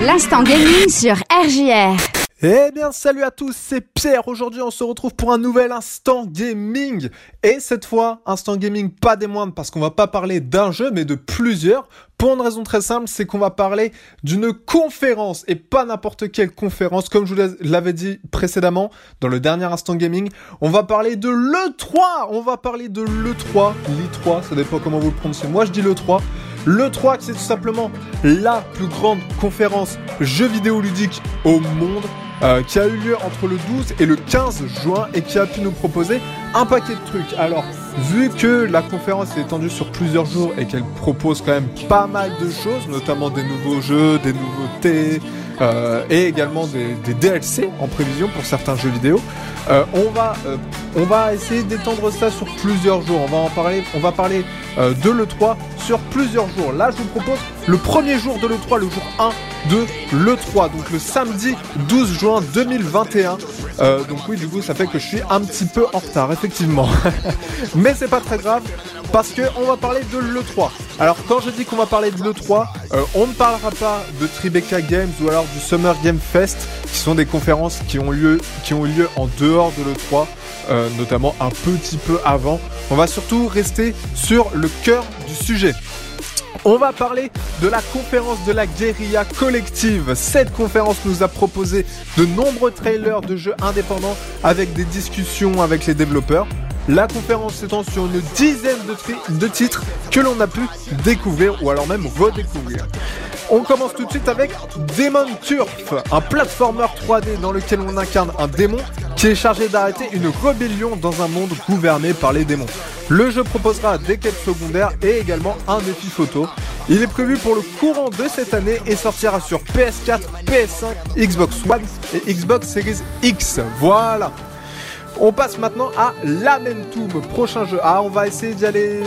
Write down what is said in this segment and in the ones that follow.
L'instant gaming sur RJR. Eh bien, salut à tous, c'est Pierre. Aujourd'hui, on se retrouve pour un nouvel instant gaming. Et cette fois, instant gaming pas des moindres parce qu'on va pas parler d'un jeu, mais de plusieurs. Pour une raison très simple, c'est qu'on va parler d'une conférence et pas n'importe quelle conférence. Comme je vous l'avais dit précédemment dans le dernier instant gaming, on va parler de l'E3. On va parler de l'E3, l'I3, ça dépend comment vous le prononcez. Moi, je dis l'E3. L'E3, c'est tout simplement la plus grande conférence jeux vidéo ludique au monde. Euh, qui a eu lieu entre le 12 et le 15 juin et qui a pu nous proposer un paquet de trucs. Alors, vu que la conférence est étendue sur plusieurs jours et qu'elle propose quand même pas mal de choses, notamment des nouveaux jeux, des nouveautés euh, et également des, DLC en prévision pour certains jeux vidéo, euh, on va on va essayer d'étendre ça sur plusieurs jours. On va en parler, on va parler de l'E3 sur plusieurs jours. Là, je vous propose le premier jour de l'E3, le jour 1 de l'E3, donc le samedi 12 juin 2021. Euh, donc oui, du coup, ça fait que je suis un petit peu en retard, effectivement. Mais c'est pas très grave, parce que on va parler de l'E3. Alors quand je dis qu'on va parler de l'E3, euh, on ne parlera pas de Tribeca Games ou alors du Summer Game Fest, qui sont des conférences qui ont lieu, lieu en dehors de l'E3. Euh, notamment un petit peu avant. On va surtout rester sur le cœur du sujet. On va parler de la conférence de la guérilla collective. Cette conférence nous a proposé de nombreux trailers de jeux indépendants avec des discussions avec les développeurs. La conférence s'étend sur une dizaine de, titres que l'on a pu découvrir ou alors même redécouvrir. On commence tout de suite avec Demon Turf, un platformer 3D dans lequel on incarne un démon qui est chargé d'arrêter une rébellion dans un monde gouverné par les démons. Le jeu proposera des quêtes secondaires et également un défi photo. Il est prévu pour le courant de cette année et sortira sur PS4, PS5, Xbox One et Xbox Series X. Voilà. On passe maintenant à Lamentum, prochain jeu. Ah, on va essayer d'y aller.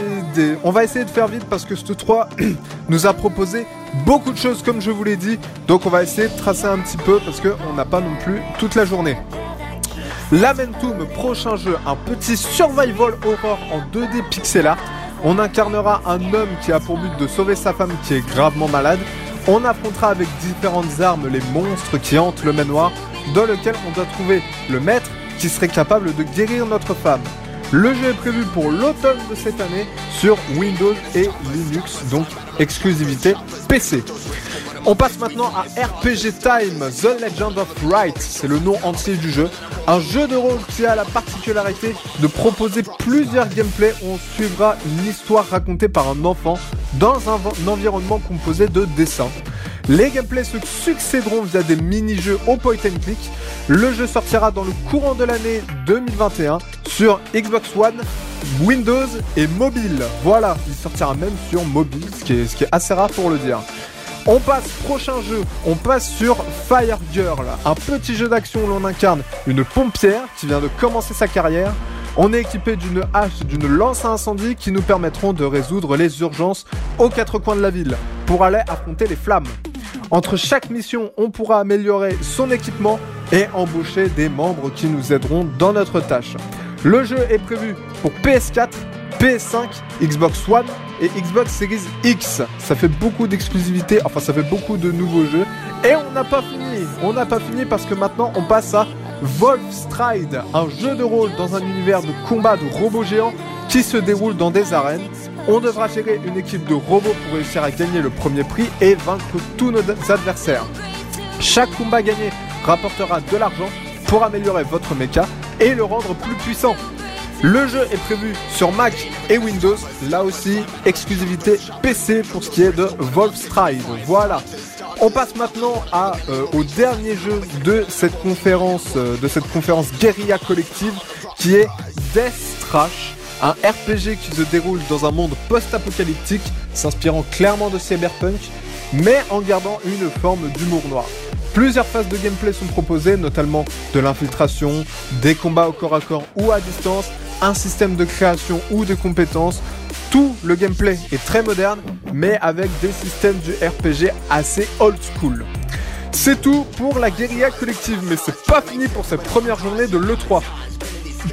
On va essayer de faire vite parce que ce 3 nous a proposé beaucoup de choses, comme je vous l'ai dit. Donc, on va essayer de tracer un petit peu parce qu'on n'a pas non plus toute la journée. Lamentum, prochain jeu, un petit survival horror en 2D pixel art. On incarnera un homme qui a pour but de sauver sa femme qui est gravement malade. On affrontera avec différentes armes les monstres qui hantent le manoir, dans lequel on doit trouver le maître qui serait capable de guérir notre femme. Le jeu est prévu pour l'automne de cette année sur Windows et Linux, donc exclusivité PC. On passe maintenant à RPG Time, The Legend of Wright, c'est le nom entier du jeu. Un jeu de rôle qui a la particularité de proposer plusieurs gameplays où on suivra une histoire racontée par un enfant dans un environnement composé de dessins. Les gameplays se succéderont via des mini-jeux au point and click. Le jeu sortira dans le courant de l'année 2021 sur Xbox One, Windows et mobile. Voilà, il sortira même sur mobile, ce qui est, assez rare pour le dire. On passe prochain jeu, on passe sur Fire Girl, un petit jeu d'action où l'on incarne une pompière qui vient de commencer sa carrière. On est équipé d'une hache, d'une lance à incendie qui nous permettront de résoudre les urgences aux quatre coins de la ville pour aller affronter les flammes. Entre chaque mission, on pourra améliorer son équipement et embaucher des membres qui nous aideront dans notre tâche. Le jeu est prévu pour PS4, PS5, Xbox One et Xbox Series X. Ça fait beaucoup d'exclusivités, enfin ça fait beaucoup de nouveaux jeux. Et on n'a pas fini, on n'a pas fini parce que maintenant on passe à Wolfstride, un jeu de rôle dans un univers de combat de robots géants qui se déroule dans des arènes. On devra gérer une équipe de robots pour réussir à gagner le premier prix et vaincre tous nos adversaires. Chaque combat gagné rapportera de l'argent pour améliorer votre mecha et le rendre plus puissant. Le jeu est prévu sur Mac et Windows, là aussi exclusivité PC pour ce qui est de Wolfstride. Voilà. On passe maintenant euh, au dernier jeu de cette conférence, euh, de cette conférence guérilla collective, qui est Death Trash un RPG qui se déroule dans un monde post-apocalyptique, s'inspirant clairement de cyberpunk, mais en gardant une forme d'humour noir. Plusieurs phases de gameplay sont proposées, notamment de l'infiltration, des combats au corps à corps ou à distance, un système de création ou de compétences. Tout le gameplay est très moderne, mais avec des systèmes du RPG assez old school. C'est tout pour la guérilla collective, mais c'est pas fini pour cette première journée de l'E3.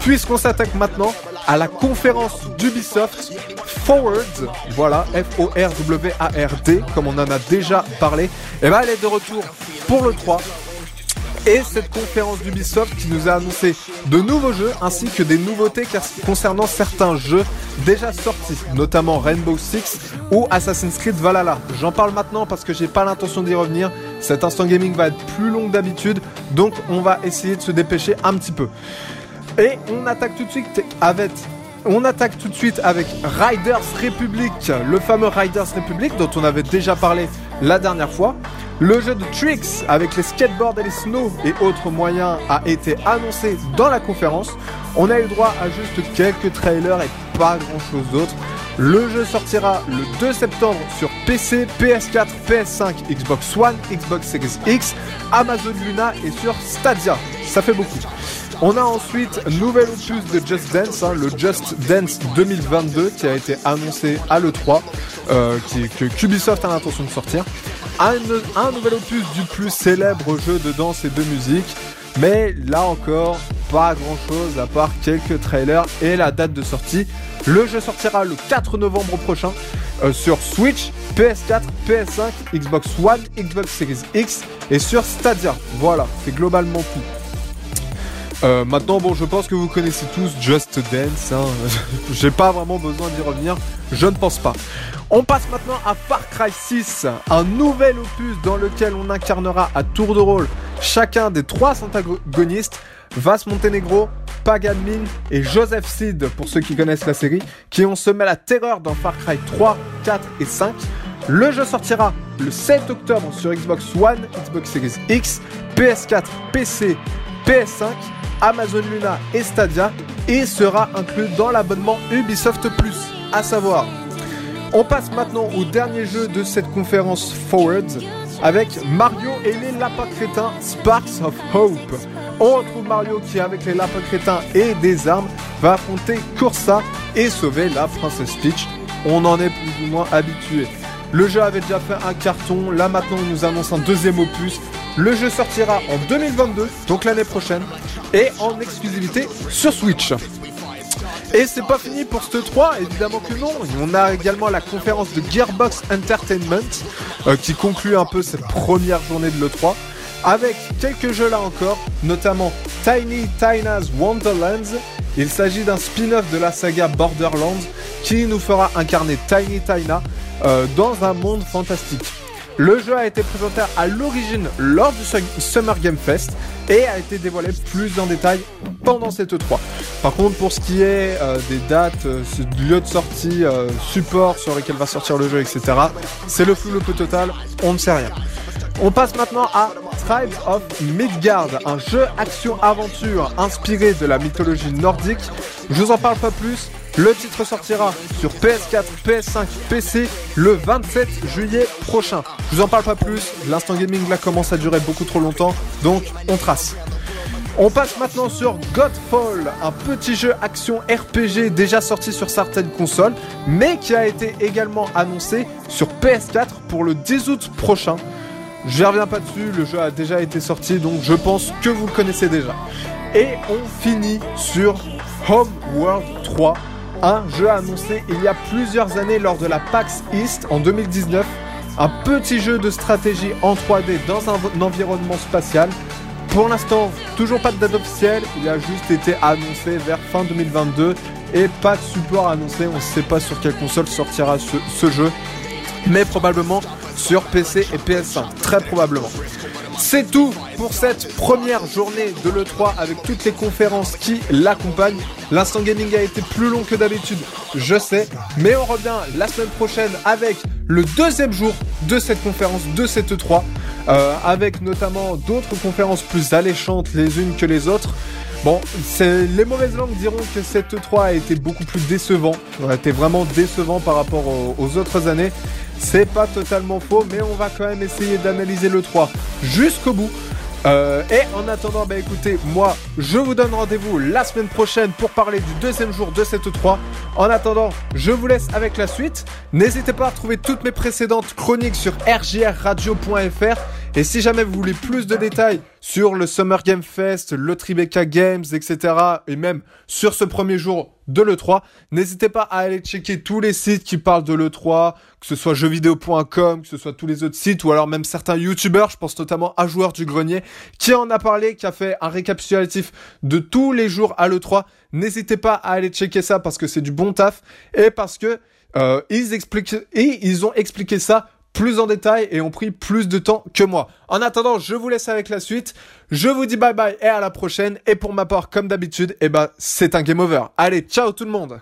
Puisqu'on s'attaque maintenant à la conférence d'Ubisoft Forward, voilà, F-O-R-W-A-R-D, comme on en a déjà parlé, et eh ben elle est de retour pour le 3 et cette conférence d'Ubisoft qui nous a annoncé de nouveaux jeux ainsi que des nouveautés concernant certains jeux déjà sortis, notamment Rainbow Six ou Assassin's Creed Valhalla. J'en parle maintenant parce que j'ai pas l'intention d'y revenir. Cet instant gaming va être plus long que d'habitude, donc on va essayer de se dépêcher un petit peu. Et on attaque tout de suite avec Riders Republic, le fameux Riders Republic dont on avait déjà parlé la dernière fois. Le jeu de Tricks avec les skateboards et les snow et autres moyens a été annoncé dans la conférence. On a eu droit à juste quelques trailers et pas grand chose d'autre. Le jeu sortira le 2 septembre sur PC, PS4, PS5, Xbox One, Xbox Series X, Amazon Luna et sur Stadia. Ça fait beaucoup. On a ensuite nouvel opus de Just Dance, hein, le Just Dance 2022 qui a été annoncé à l'E3, euh, que Ubisoft a l'intention de sortir. Un, nouvel opus du plus célèbre jeu de danse et de musique, mais là encore, pas grand chose à part quelques trailers et la date de sortie. Le jeu sortira le 4 novembre prochain euh, sur Switch, PS4, PS5, Xbox One, Xbox Series X et sur Stadia. Voilà, c'est globalement tout. Euh, maintenant, bon, je pense que vous connaissez tous Just Dance. Hein. J'ai pas vraiment besoin d'y revenir. Je ne pense pas. On passe maintenant à Far Cry 6, un nouvel opus dans lequel on incarnera à tour de rôle chacun des trois antagonistes, Vas Montenegro, Pagan Min et Joseph Seed, pour ceux qui connaissent la série, qui ont semé la terreur dans Far Cry 3, 4 et 5. Le jeu sortira le 7 octobre sur Xbox One, Xbox Series X, PS4, PC, PS5 Amazon Luna et Stadia et sera inclus dans l'abonnement Ubisoft Plus. À savoir, on passe maintenant au dernier jeu de cette conférence Forward avec Mario et les lapins crétins Sparks of Hope. On retrouve Mario qui, avec les lapins crétins et des armes, va affronter Corsa et sauver la princesse Peach. On en est plus ou moins habitué. Le jeu avait déjà fait un carton, là maintenant il nous annonce un deuxième opus. Le jeu sortira en 2022, donc l'année prochaine, et en exclusivité sur Switch. Et c'est pas fini pour ce 3, évidemment que non. On a également la conférence de Gearbox Entertainment euh, qui conclut un peu cette première journée de l'E3 avec quelques jeux là encore, notamment Tiny Tina's Wonderlands. Il s'agit d'un spin-off de la saga Borderlands qui nous fera incarner Tiny Tina euh, dans un monde fantastique. Le jeu a été présenté à l'origine lors du Summer Game Fest et a été dévoilé plus en détail pendant cette E3. Par contre, pour ce qui est euh, des dates, euh, lieu de sortie, euh, support sur lesquels va sortir le jeu, etc., c'est le flou le peu total, on ne sait rien. On passe maintenant à Tribes of Midgard, un jeu action-aventure inspiré de la mythologie nordique. Je vous en parle pas plus, le titre sortira sur PS4, PS5, PC le 27 juillet prochain. Je vous en parle pas plus, l'instant gaming là commence à durer beaucoup trop longtemps, donc on trace. On passe maintenant sur Godfall, un petit jeu action RPG déjà sorti sur certaines consoles, mais qui a été également annoncé sur PS4 pour le 10 août prochain. Je reviens pas dessus, le jeu a déjà été sorti, donc je pense que vous le connaissez déjà. Et on finit sur Homeworld 3, un jeu annoncé il y a plusieurs années lors de la PAX East en 2019. Un petit jeu de stratégie en 3D dans un, environnement spatial. Pour l'instant, toujours pas de date officielle, il a juste été annoncé vers fin 2022 et pas de support annoncé, on ne sait pas sur quelle console sortira ce, ce jeu, mais probablement sur PC et PS5, très probablement. C'est tout pour cette première journée de l'E3 avec toutes les conférences qui l'accompagnent. L'instant gaming a été plus long que d'habitude, je sais, mais on revient la semaine prochaine avec le deuxième jour de cette conférence, de cette E3, euh, avec notamment d'autres conférences plus alléchantes les unes que les autres. Bon, les mauvaises langues diront que cette E3 a été beaucoup plus décevant, a été vraiment décevant par rapport aux autres années. C'est pas totalement faux, mais on va quand même essayer d'analyser le 3 jusqu'au bout. Euh, et en attendant, bah écoutez, moi, je vous donne rendez-vous la semaine prochaine pour parler du deuxième jour de cette 3. En attendant, je vous laisse avec la suite. N'hésitez pas à retrouver toutes mes précédentes chroniques sur rjrradio.fr Et si jamais vous voulez plus de détails sur le Summer Game Fest, le Tribeca Games, etc., et même sur ce premier jour de l'E3, n'hésitez pas à aller checker tous les sites qui parlent de l'E3, que ce soit jeuxvideo.com, que ce soit tous les autres sites, ou alors même certains YouTubeurs, je pense notamment à Joueur du Grenier, qui en a parlé, qui a fait un récapitulatif de tous les jours à l'E3. N'hésitez pas à aller checker ça parce que c'est du bon taf, et parce que euh, ils ont expliqué ça plus en détail et ont pris plus de temps que moi. En attendant, je vous laisse avec la suite. Je vous dis bye bye et à la prochaine. Et pour ma part, comme d'habitude, eh ben, c'est un game over. Allez, ciao tout le monde!